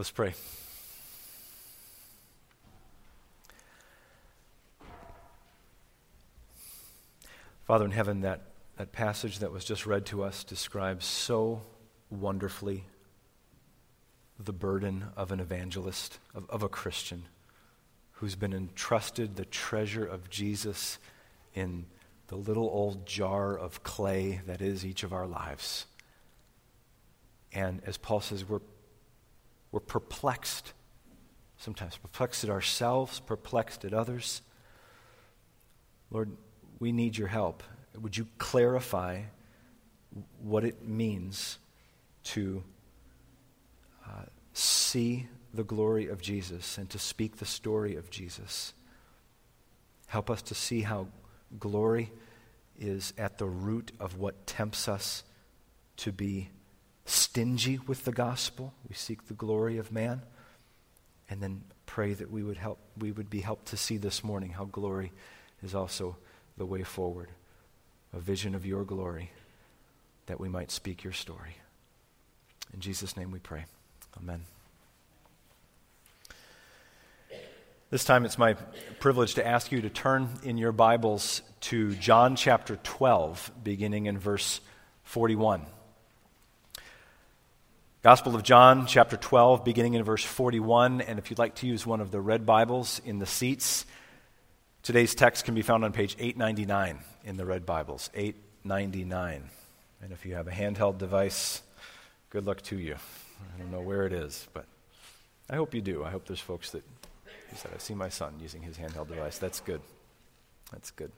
Let's pray. Father in heaven, that, that passage that was just read to us describes so wonderfully the burden of an evangelist, of, of a Christian who's been entrusted the treasure of Jesus in the little old jar of clay that is each of our lives. And as Paul says, we're, we're perplexed, sometimes perplexed at ourselves, perplexed at others. Lord, we need your help. Would you clarify what it means to uh, see the glory of Jesus and to speak the story of Jesus? Help us to see how glory is at the root of what tempts us to be stingy with the gospel. We seek the glory of man. And then pray that we would help we would be helped to see this morning how glory is also the way forward, a vision of your glory, that we might speak your story. In Jesus' name we pray. Amen. This time it's my privilege to ask you to turn in your Bibles to John chapter 12, beginning in verse 41. Gospel of John, chapter 12, beginning in verse 41. And if you'd like to use one of the red Bibles in the seats, Today's text can be found on page 899 in the Red Bibles. 899. And if you have a handheld device, good luck to you. I don't know where it is, but I hope you do. I hope there's folks that said, I see my son using his handheld device. That's good. That's good.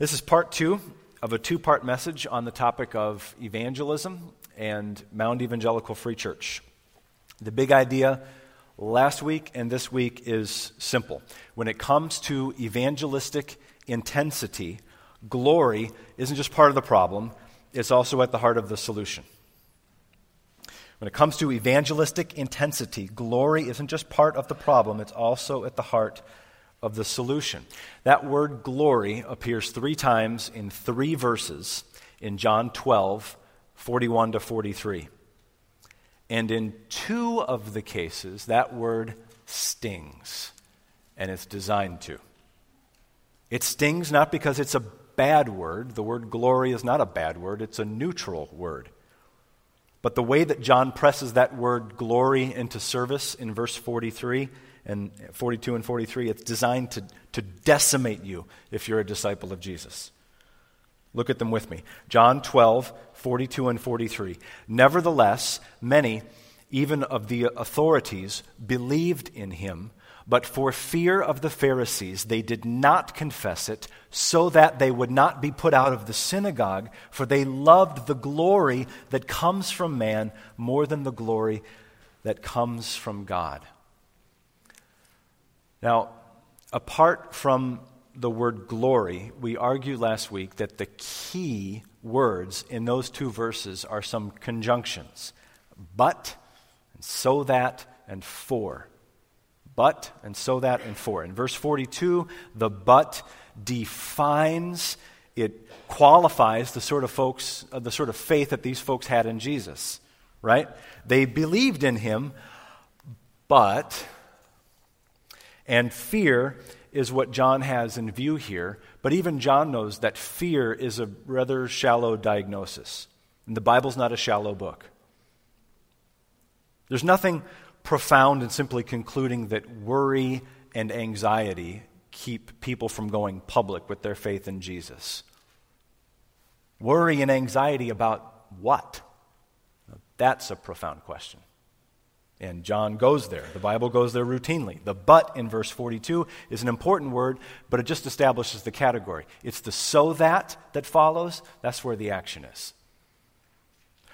This is part two of a two part message on the topic of evangelism and Mound Evangelical Free Church. The big idea last week and this week is simple. When it comes to evangelistic intensity, glory isn't just part of the problem, it's also at the heart of the solution. When it comes to evangelistic intensity, glory isn't just part of the problem, it's also at the heart of the solution. That word glory appears three times in three verses in John 12, 41 to 43. And in two of the cases, that word stings, and it's designed to. It stings not because it's a bad word. The word glory is not a bad word, it's a neutral word. But the way that John presses that word glory into service in verse 43 and 42 and 43, it's designed to, to decimate you if you're a disciple of Jesus. Look at them with me. John 12, 42 and 43. Nevertheless, many, even of the authorities, believed in him, but for fear of the Pharisees, they did not confess it, so that they would not be put out of the synagogue, for they loved the glory that comes from man more than the glory that comes from God. Now, apart from the word glory, we argued last week that the key words in those two verses are some conjunctions but, and so that, and for. But, and so that, and for. In verse 42, the but defines, it qualifies the sort of folks, uh, the sort of faith that these folks had in Jesus, right? They believed in him, but, and fear is what John has in view here, but even John knows that fear is a rather shallow diagnosis. And the Bible's not a shallow book. There's nothing profound in simply concluding that worry and anxiety keep people from going public with their faith in Jesus. Worry and anxiety about what? That's a profound question. And John goes there. The Bible goes there routinely. The but in verse 42 is an important word, but it just establishes the category. It's the so that that follows. That's where the action is.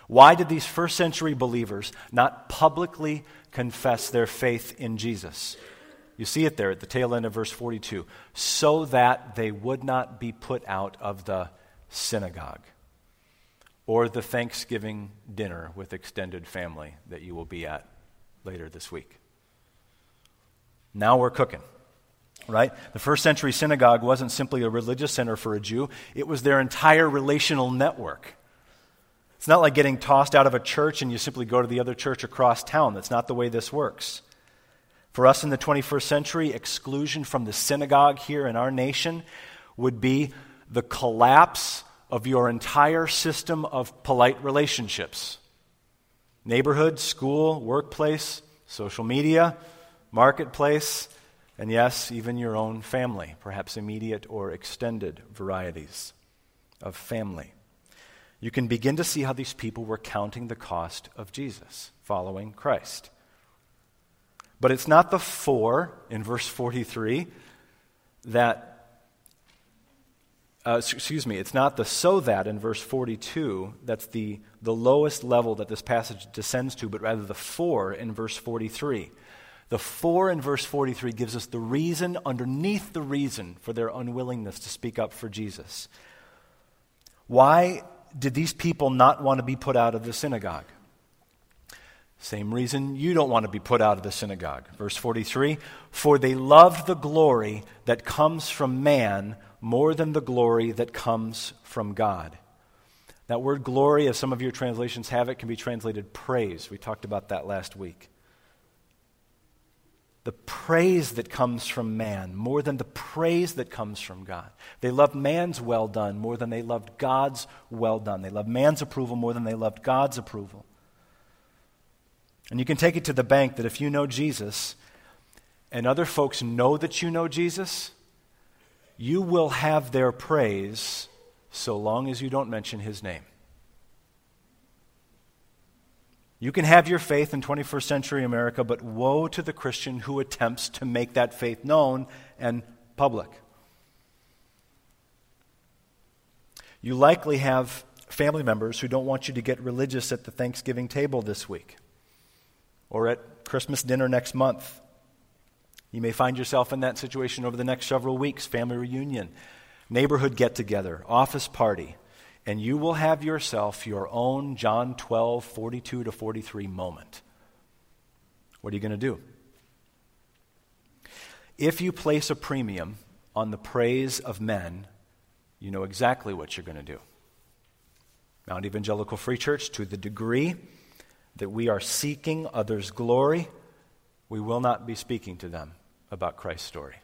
Why did these first century believers not publicly confess their faith in Jesus? You see it there at the tail end of verse 42 so that they would not be put out of the synagogue or the Thanksgiving dinner with extended family that you will be at later this week. Now we're cooking, right? The first century synagogue wasn't simply a religious center for a Jew, it was their entire relational network. It's not like getting tossed out of a church and you simply go to the other church across town. That's not the way this works. For us in the 21st century, exclusion from the synagogue here in our nation would be the collapse of your entire system of polite relationships neighborhood, school, workplace, social media, marketplace, and yes, even your own family, perhaps immediate or extended varieties of family. You can begin to see how these people were counting the cost of Jesus, following Christ. But it's not the four in verse 43 that uh, excuse me, it's not the so that in verse 42 that's the, the lowest level that this passage descends to, but rather the for in verse 43. The for in verse 43 gives us the reason underneath the reason for their unwillingness to speak up for Jesus. Why did these people not want to be put out of the synagogue? Same reason you don't want to be put out of the synagogue. Verse 43 For they loved the glory that comes from man more than the glory that comes from God. That word glory, as some of your translations have it, can be translated praise. We talked about that last week. The praise that comes from man more than the praise that comes from God. They loved man's well done more than they loved God's well done. They loved man's approval more than they loved God's approval. And you can take it to the bank that if you know Jesus and other folks know that you know Jesus, you will have their praise so long as you don't mention his name. You can have your faith in 21st century America, but woe to the Christian who attempts to make that faith known and public. You likely have family members who don't want you to get religious at the Thanksgiving table this week or at Christmas dinner next month you may find yourself in that situation over the next several weeks family reunion, neighborhood get together, office party, and you will have yourself your own John 12, 42 to 43 moment. What are you going to do? If you place a premium on the praise of men, you know exactly what you're going to do. Mound Evangelical Free Church, to the degree that we are seeking others' glory, we will not be speaking to them about Christ's story.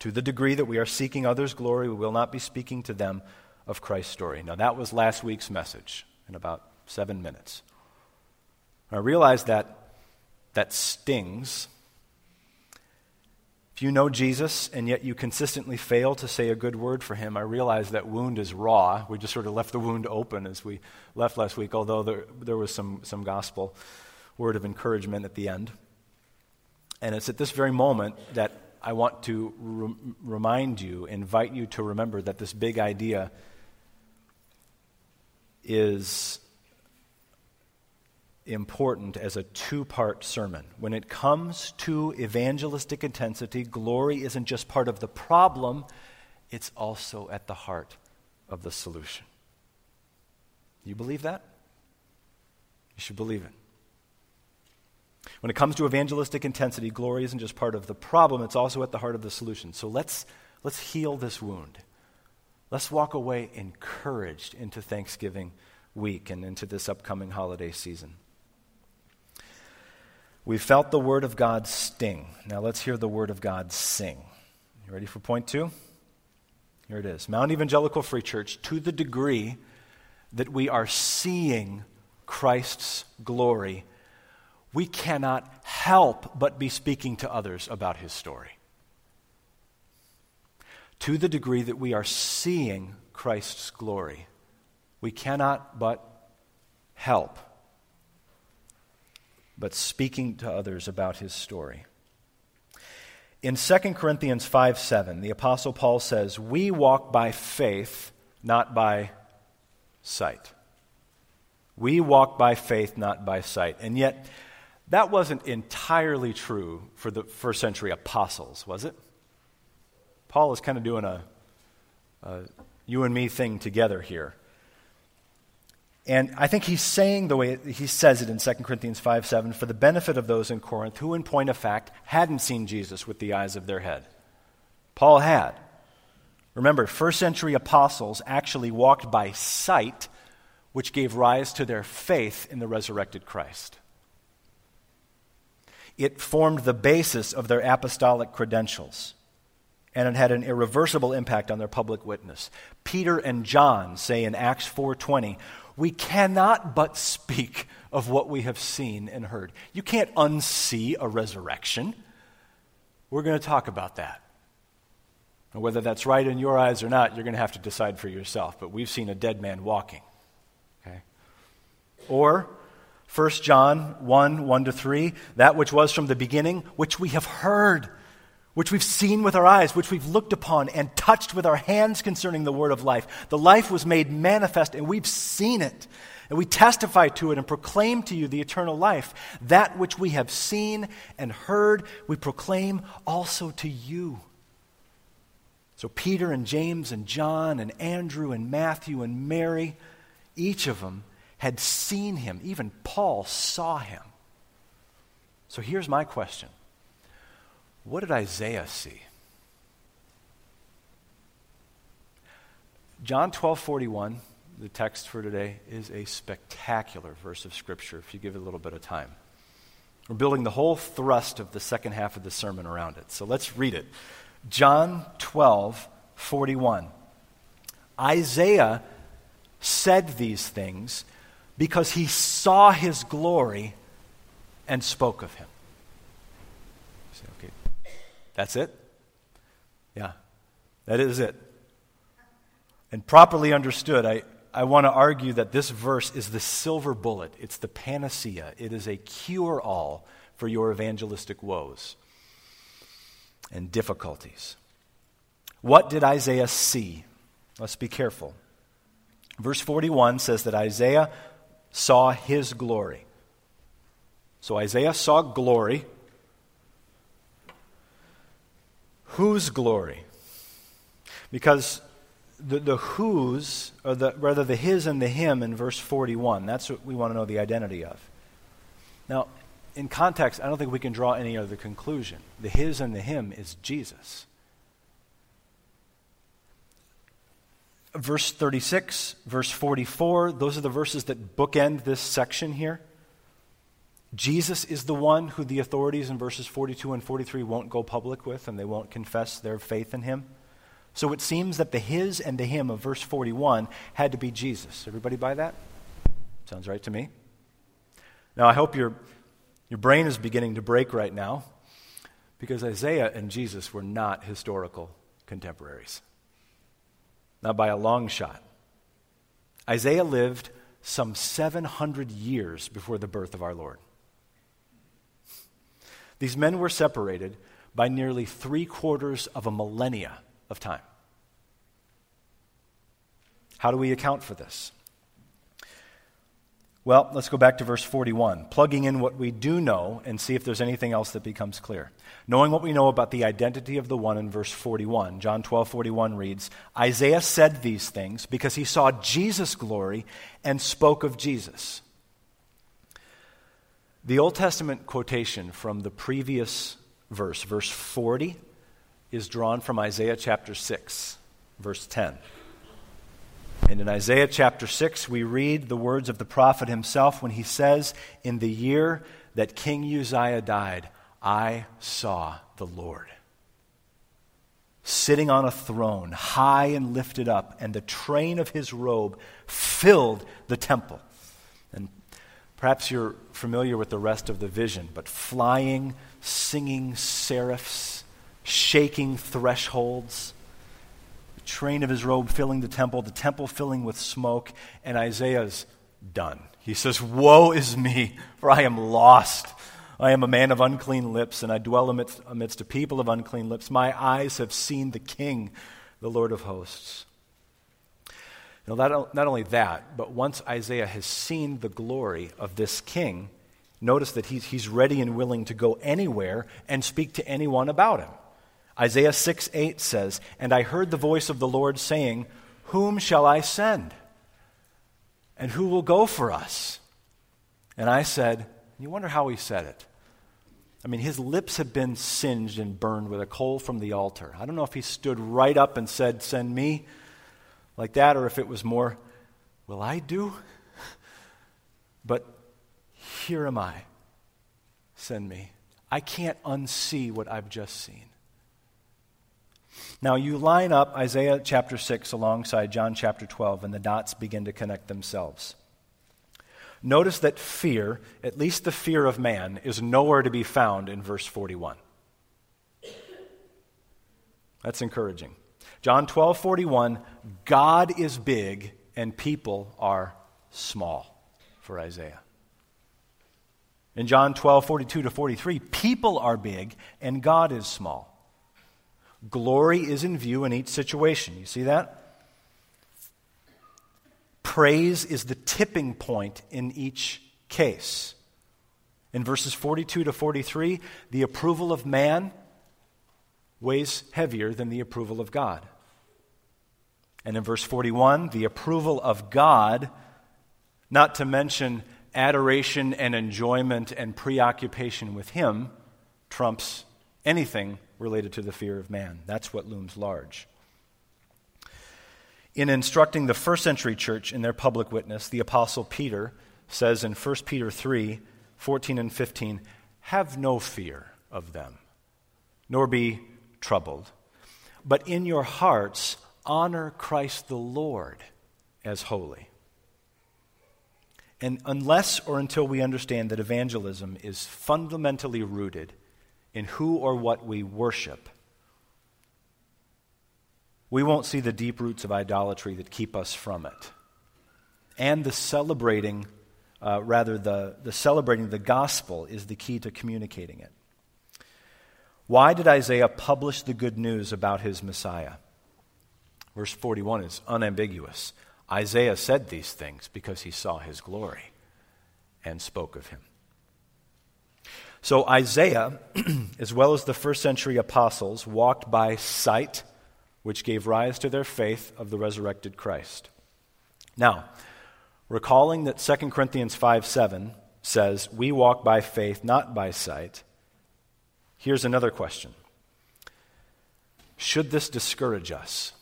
To the degree that we are seeking others' glory, we will not be speaking to them of Christ's story. Now, that was last week's message in about seven minutes. I realize that that stings. If you know Jesus and yet you consistently fail to say a good word for him, I realize that wound is raw. We just sort of left the wound open as we left last week, although there, there was some, some gospel word of encouragement at the end. And it's at this very moment that I want to re- remind you, invite you to remember that this big idea is important as a two part sermon. When it comes to evangelistic intensity, glory isn't just part of the problem, it's also at the heart of the solution. You believe that? You should believe it. When it comes to evangelistic intensity, glory isn't just part of the problem, it's also at the heart of the solution. So let's, let's heal this wound. Let's walk away encouraged into Thanksgiving week and into this upcoming holiday season. We felt the Word of God sting. Now let's hear the Word of God sing. You ready for point two? Here it is Mound Evangelical Free Church, to the degree that we are seeing Christ's glory we cannot help but be speaking to others about his story. To the degree that we are seeing Christ's glory, we cannot but help but speaking to others about his story. In 2 Corinthians 5 7, the Apostle Paul says, We walk by faith, not by sight. We walk by faith, not by sight. And yet, that wasn't entirely true for the first century apostles, was it? Paul is kind of doing a, a you and me thing together here. And I think he's saying the way he says it in 2 Corinthians 5 7 for the benefit of those in Corinth who, in point of fact, hadn't seen Jesus with the eyes of their head. Paul had. Remember, first century apostles actually walked by sight, which gave rise to their faith in the resurrected Christ. It formed the basis of their apostolic credentials, and it had an irreversible impact on their public witness. Peter and John say in Acts 4:20, "We cannot but speak of what we have seen and heard." You can't unsee a resurrection. We're going to talk about that. And whether that's right in your eyes or not, you're going to have to decide for yourself. But we've seen a dead man walking. Okay? Or 1 John 1 1 to 3, that which was from the beginning, which we have heard, which we've seen with our eyes, which we've looked upon and touched with our hands concerning the word of life. The life was made manifest, and we've seen it. And we testify to it and proclaim to you the eternal life. That which we have seen and heard, we proclaim also to you. So, Peter and James and John and Andrew and Matthew and Mary, each of them had seen him. Even Paul saw him. So here's my question What did Isaiah see? John 12 41, the text for today, is a spectacular verse of Scripture if you give it a little bit of time. We're building the whole thrust of the second half of the sermon around it. So let's read it. John 12 41. Isaiah said these things because he saw his glory and spoke of him. Say, okay, that's it? Yeah, that is it. And properly understood, I, I want to argue that this verse is the silver bullet, it's the panacea, it is a cure all for your evangelistic woes and difficulties. What did Isaiah see? Let's be careful. Verse 41 says that Isaiah saw his glory. So Isaiah saw glory. Whose glory? Because the, the whose, or the, rather the his and the him in verse 41, that's what we want to know the identity of. Now, in context, I don't think we can draw any other conclusion. The his and the him is Jesus. Verse 36, verse 44, those are the verses that bookend this section here. Jesus is the one who the authorities in verses 42 and 43 won't go public with, and they won't confess their faith in him. So it seems that the his and the him of verse 41 had to be Jesus. Everybody buy that? Sounds right to me. Now, I hope your, your brain is beginning to break right now because Isaiah and Jesus were not historical contemporaries not by a long shot. Isaiah lived some 700 years before the birth of our Lord. These men were separated by nearly three quarters of a millennia of time. How do we account for this? Well, let's go back to verse 41, plugging in what we do know and see if there's anything else that becomes clear. Knowing what we know about the identity of the one in verse 41, John 12 41 reads Isaiah said these things because he saw Jesus' glory and spoke of Jesus. The Old Testament quotation from the previous verse, verse 40, is drawn from Isaiah chapter 6, verse 10. And in Isaiah chapter 6, we read the words of the prophet himself when he says, In the year that King Uzziah died, I saw the Lord. Sitting on a throne, high and lifted up, and the train of his robe filled the temple. And perhaps you're familiar with the rest of the vision, but flying, singing seraphs, shaking thresholds train of his robe filling the temple, the temple filling with smoke, and Isaiah's done. He says, Woe is me, for I am lost. I am a man of unclean lips, and I dwell amidst, amidst a people of unclean lips. My eyes have seen the King, the Lord of hosts. Not, not only that, but once Isaiah has seen the glory of this king, notice that he's, he's ready and willing to go anywhere and speak to anyone about him. Isaiah 6 8 says, And I heard the voice of the Lord saying, Whom shall I send? And who will go for us? And I said, You wonder how he said it. I mean, his lips had been singed and burned with a coal from the altar. I don't know if he stood right up and said, Send me, like that, or if it was more, Will I do? But here am I. Send me. I can't unsee what I've just seen. Now, you line up Isaiah chapter 6 alongside John chapter 12, and the dots begin to connect themselves. Notice that fear, at least the fear of man, is nowhere to be found in verse 41. That's encouraging. John 12, 41, God is big and people are small for Isaiah. In John 12, 42 to 43, people are big and God is small. Glory is in view in each situation. You see that? Praise is the tipping point in each case. In verses 42 to 43, the approval of man weighs heavier than the approval of God. And in verse 41, the approval of God, not to mention adoration and enjoyment and preoccupation with Him, trumps anything related to the fear of man. That's what looms large. In instructing the first century church in their public witness, the Apostle Peter says in 1 Peter 3 14 and 15, Have no fear of them, nor be troubled, but in your hearts honor Christ the Lord as holy. And unless or until we understand that evangelism is fundamentally rooted in who or what we worship, we won't see the deep roots of idolatry that keep us from it. And the celebrating, uh, rather, the, the celebrating the gospel is the key to communicating it. Why did Isaiah publish the good news about his Messiah? Verse 41 is unambiguous. Isaiah said these things because he saw his glory and spoke of him. So Isaiah, as well as the first century apostles, walked by sight, which gave rise to their faith of the resurrected Christ. Now, recalling that 2 Corinthians 5 7 says, We walk by faith, not by sight, here's another question Should this discourage us?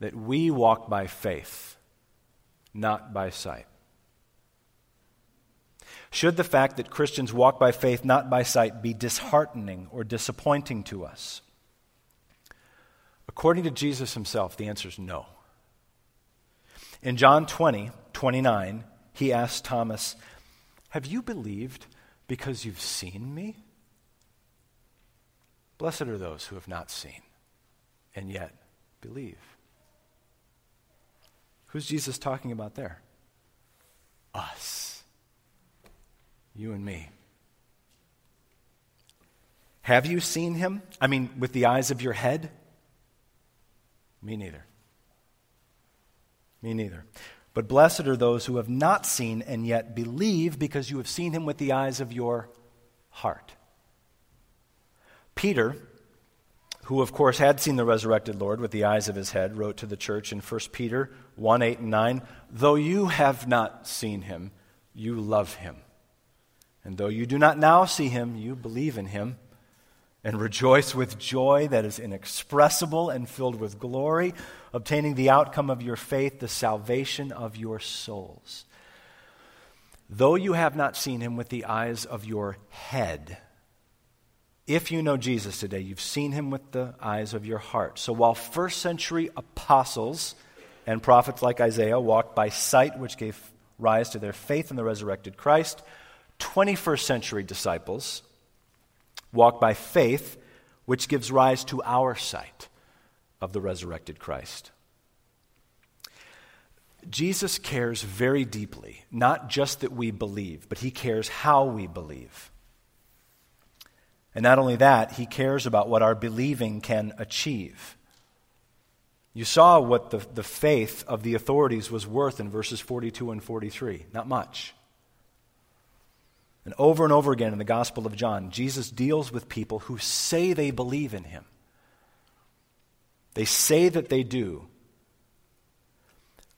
That we walk by faith, not by sight. Should the fact that Christians walk by faith, not by sight, be disheartening or disappointing to us? According to Jesus himself, the answer is no. In John 20, 29, he asked Thomas, Have you believed because you've seen me? Blessed are those who have not seen and yet believe. Who's Jesus talking about there? Us. You and me. Have you seen him? I mean, with the eyes of your head? Me neither. Me neither. But blessed are those who have not seen and yet believe because you have seen him with the eyes of your heart. Peter, who of course had seen the resurrected Lord with the eyes of his head, wrote to the church in 1 Peter 1 8 and 9 Though you have not seen him, you love him. And though you do not now see him, you believe in him and rejoice with joy that is inexpressible and filled with glory, obtaining the outcome of your faith, the salvation of your souls. Though you have not seen him with the eyes of your head, if you know Jesus today, you've seen him with the eyes of your heart. So while first century apostles and prophets like Isaiah walked by sight, which gave rise to their faith in the resurrected Christ, 21st century disciples walk by faith, which gives rise to our sight of the resurrected Christ. Jesus cares very deeply, not just that we believe, but he cares how we believe. And not only that, he cares about what our believing can achieve. You saw what the, the faith of the authorities was worth in verses 42 and 43. Not much. And over and over again in the Gospel of John, Jesus deals with people who say they believe in him. They say that they do,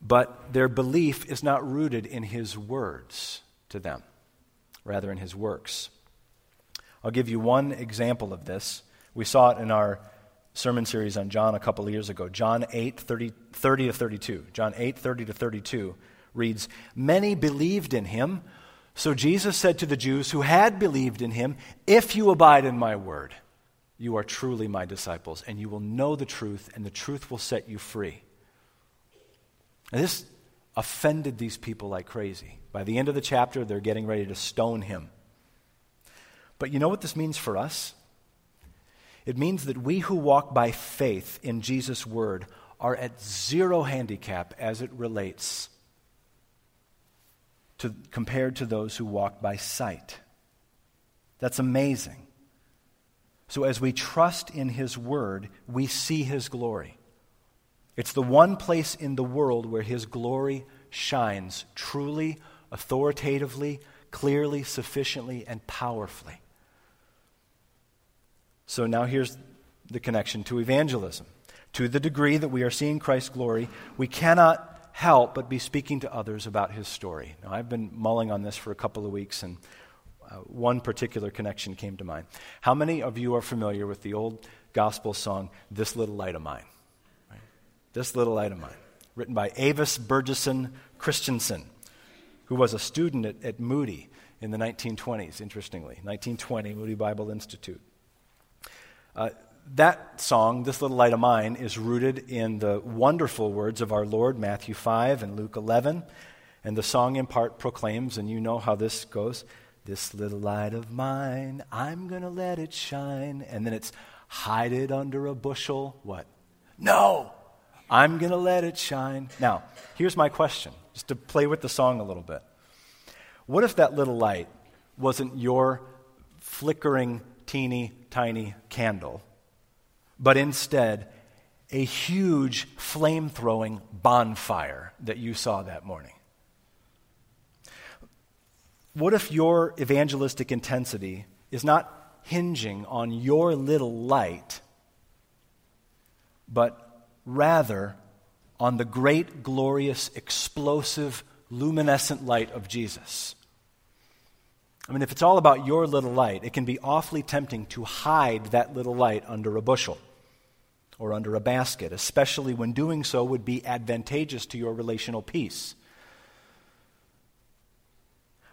but their belief is not rooted in his words to them, rather, in his works. I'll give you one example of this. We saw it in our sermon series on John a couple of years ago. John 8, 30, 30 to 32. John 8, 30 to 32 reads, Many believed in him. So Jesus said to the Jews who had believed in him, If you abide in my word, you are truly my disciples, and you will know the truth, and the truth will set you free. And this offended these people like crazy. By the end of the chapter, they're getting ready to stone him. But you know what this means for us? It means that we who walk by faith in Jesus' word are at zero handicap as it relates to, compared to those who walk by sight. That's amazing. So, as we trust in His Word, we see His glory. It's the one place in the world where His glory shines truly, authoritatively, clearly, sufficiently, and powerfully. So, now here's the connection to evangelism. To the degree that we are seeing Christ's glory, we cannot help but be speaking to others about his story. Now, I've been mulling on this for a couple of weeks, and uh, one particular connection came to mind. How many of you are familiar with the old gospel song, This Little Light of Mine? Right? This Little Light of Mine, written by Avis Burgeson Christiansen, who was a student at, at Moody in the 1920s, interestingly, 1920, Moody Bible Institute. Uh, that song, This Little Light of Mine, is rooted in the wonderful words of our Lord, Matthew 5 and Luke 11. And the song in part proclaims, and you know how this goes This little light of mine, I'm going to let it shine. And then it's hide it under a bushel. What? No! I'm going to let it shine. Now, here's my question, just to play with the song a little bit. What if that little light wasn't your flickering, teeny, tiny candle? But instead a huge flame throwing bonfire that you saw that morning? What if your evangelistic intensity is not hinging on your little light, but rather on the great, glorious, explosive, luminescent light of Jesus? I mean, if it's all about your little light, it can be awfully tempting to hide that little light under a bushel or under a basket, especially when doing so would be advantageous to your relational peace.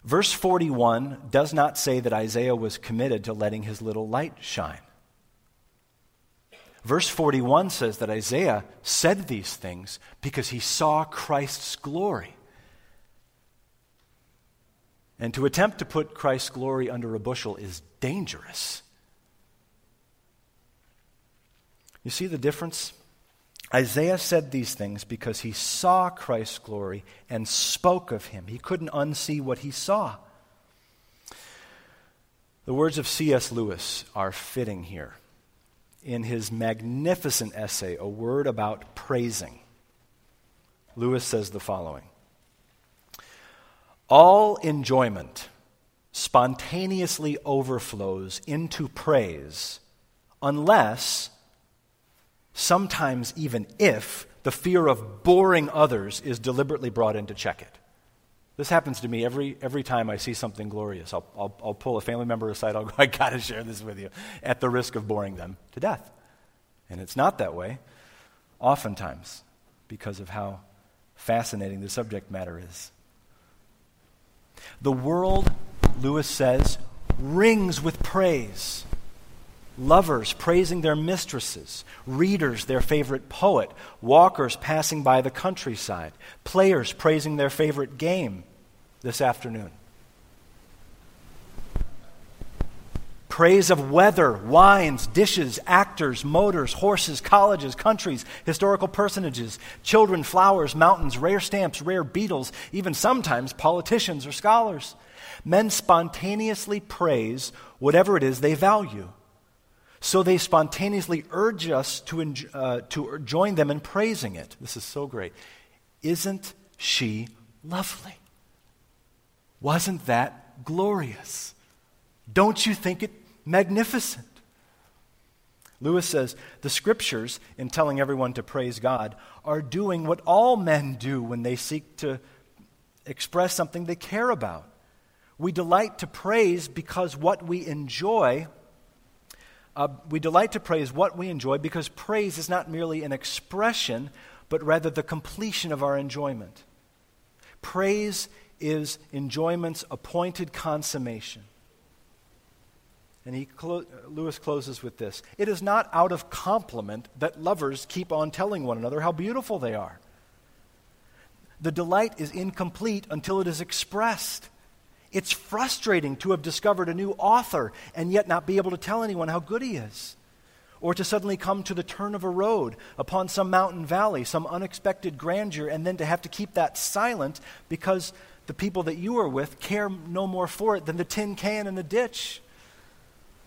Verse 41 does not say that Isaiah was committed to letting his little light shine. Verse 41 says that Isaiah said these things because he saw Christ's glory. And to attempt to put Christ's glory under a bushel is dangerous. You see the difference? Isaiah said these things because he saw Christ's glory and spoke of him. He couldn't unsee what he saw. The words of C.S. Lewis are fitting here. In his magnificent essay, A Word About Praising, Lewis says the following All enjoyment spontaneously overflows into praise unless sometimes even if the fear of boring others is deliberately brought in to check it. This happens to me every, every time I see something glorious. I'll, I'll, I'll pull a family member aside. I'll go, I got to share this with you, at the risk of boring them to death. And it's not that way, oftentimes, because of how fascinating the subject matter is. The world, Lewis says, rings with praise lovers praising their mistresses, readers their favorite poet, walkers passing by the countryside, players praising their favorite game this afternoon. Praise of weather, wines, dishes, actors, motors, horses, colleges, countries, historical personages, children, flowers, mountains, rare stamps, rare beetles, even sometimes politicians or scholars. Men spontaneously praise whatever it is they value. So they spontaneously urge us to, uh, to join them in praising it. This is so great. Isn't she lovely? Wasn't that glorious? Don't you think it magnificent? Lewis says the scriptures, in telling everyone to praise God, are doing what all men do when they seek to express something they care about. We delight to praise because what we enjoy uh, we delight to praise what we enjoy because praise is not merely an expression, but rather the completion of our enjoyment. Praise is enjoyment's appointed consummation. And he clo- Lewis closes with this It is not out of compliment that lovers keep on telling one another how beautiful they are. The delight is incomplete until it is expressed. It's frustrating to have discovered a new author and yet not be able to tell anyone how good he is. Or to suddenly come to the turn of a road upon some mountain valley, some unexpected grandeur, and then to have to keep that silent because the people that you are with care no more for it than the tin can in the ditch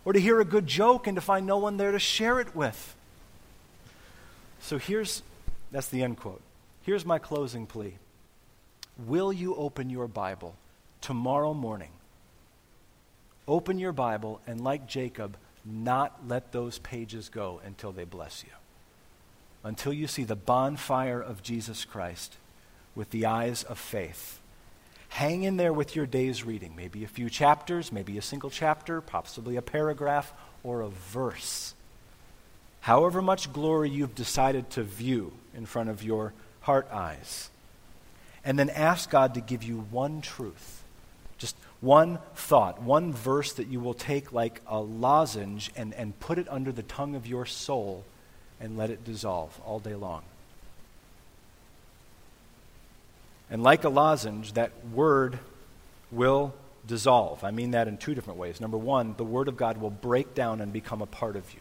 or to hear a good joke and to find no one there to share it with. So here's that's the end quote. Here's my closing plea Will you open your Bible tomorrow morning? Open your Bible and, like Jacob, not let those pages go until they bless you. Until you see the bonfire of Jesus Christ with the eyes of faith Hang in there with your day's reading, maybe a few chapters, maybe a single chapter, possibly a paragraph, or a verse. However much glory you've decided to view in front of your heart eyes. And then ask God to give you one truth, just one thought, one verse that you will take like a lozenge and, and put it under the tongue of your soul and let it dissolve all day long. And like a lozenge, that word will dissolve. I mean that in two different ways. Number one, the Word of God will break down and become a part of you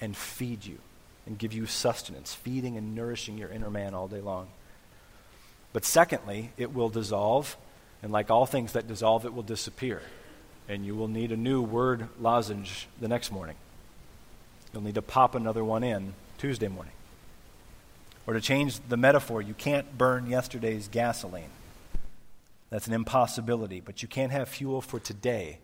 and feed you and give you sustenance, feeding and nourishing your inner man all day long. But secondly, it will dissolve, and like all things that dissolve, it will disappear. And you will need a new word lozenge the next morning. You'll need to pop another one in Tuesday morning. Or to change the metaphor, you can't burn yesterday's gasoline. That's an impossibility, but you can have fuel for today,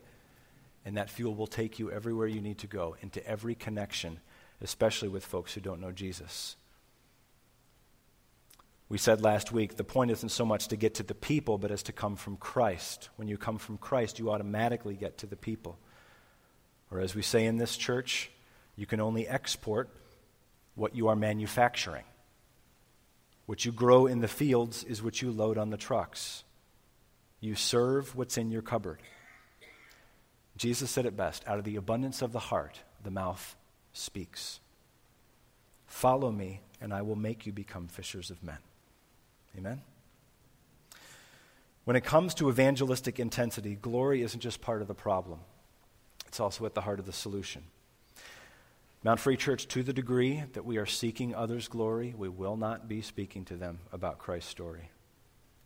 and that fuel will take you everywhere you need to go, into every connection, especially with folks who don't know Jesus. We said last week the point isn't so much to get to the people, but as to come from Christ. When you come from Christ, you automatically get to the people. Or as we say in this church, you can only export what you are manufacturing. What you grow in the fields is what you load on the trucks. You serve what's in your cupboard. Jesus said it best out of the abundance of the heart, the mouth speaks. Follow me, and I will make you become fishers of men. Amen? When it comes to evangelistic intensity, glory isn't just part of the problem, it's also at the heart of the solution. Mound Free Church, to the degree that we are seeking others' glory, we will not be speaking to them about Christ's story.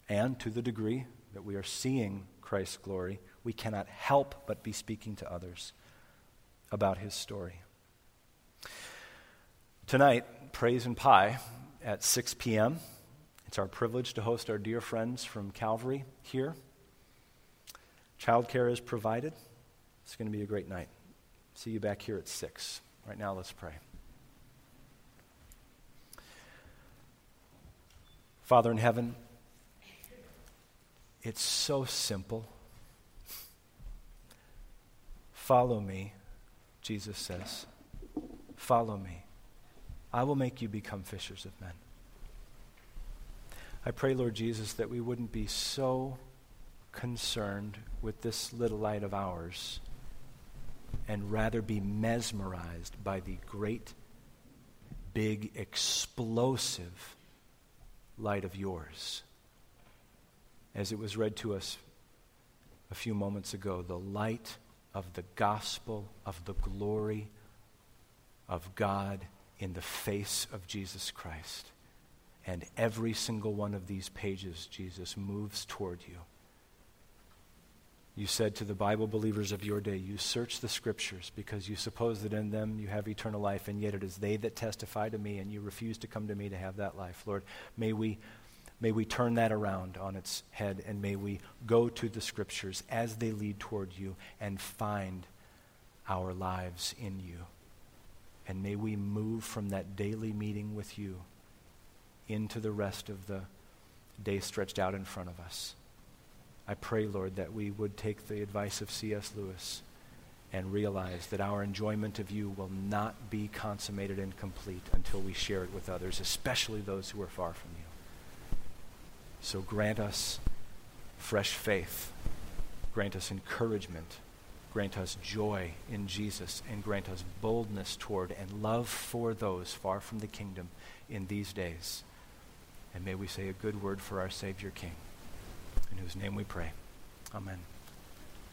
And to the degree that we are seeing Christ's glory, we cannot help but be speaking to others about his story. Tonight, Praise and Pie at 6 p.m. It's our privilege to host our dear friends from Calvary here. Childcare is provided. It's going to be a great night. See you back here at 6. Right now, let's pray. Father in heaven, it's so simple. Follow me, Jesus says. Follow me. I will make you become fishers of men. I pray, Lord Jesus, that we wouldn't be so concerned with this little light of ours and rather be mesmerized by the great, big, explosive light of yours. As it was read to us a few moments ago, the light of the gospel of the glory of God in the face of Jesus Christ. And every single one of these pages, Jesus moves toward you. You said to the Bible believers of your day, You search the scriptures because you suppose that in them you have eternal life, and yet it is they that testify to me, and you refuse to come to me to have that life. Lord, may we, may we turn that around on its head, and may we go to the scriptures as they lead toward you and find our lives in you. And may we move from that daily meeting with you into the rest of the day stretched out in front of us. I pray, Lord, that we would take the advice of C.S. Lewis and realize that our enjoyment of you will not be consummated and complete until we share it with others, especially those who are far from you. So grant us fresh faith, grant us encouragement, grant us joy in Jesus, and grant us boldness toward and love for those far from the kingdom in these days. And may we say a good word for our Savior King, in whose name we pray. Amen.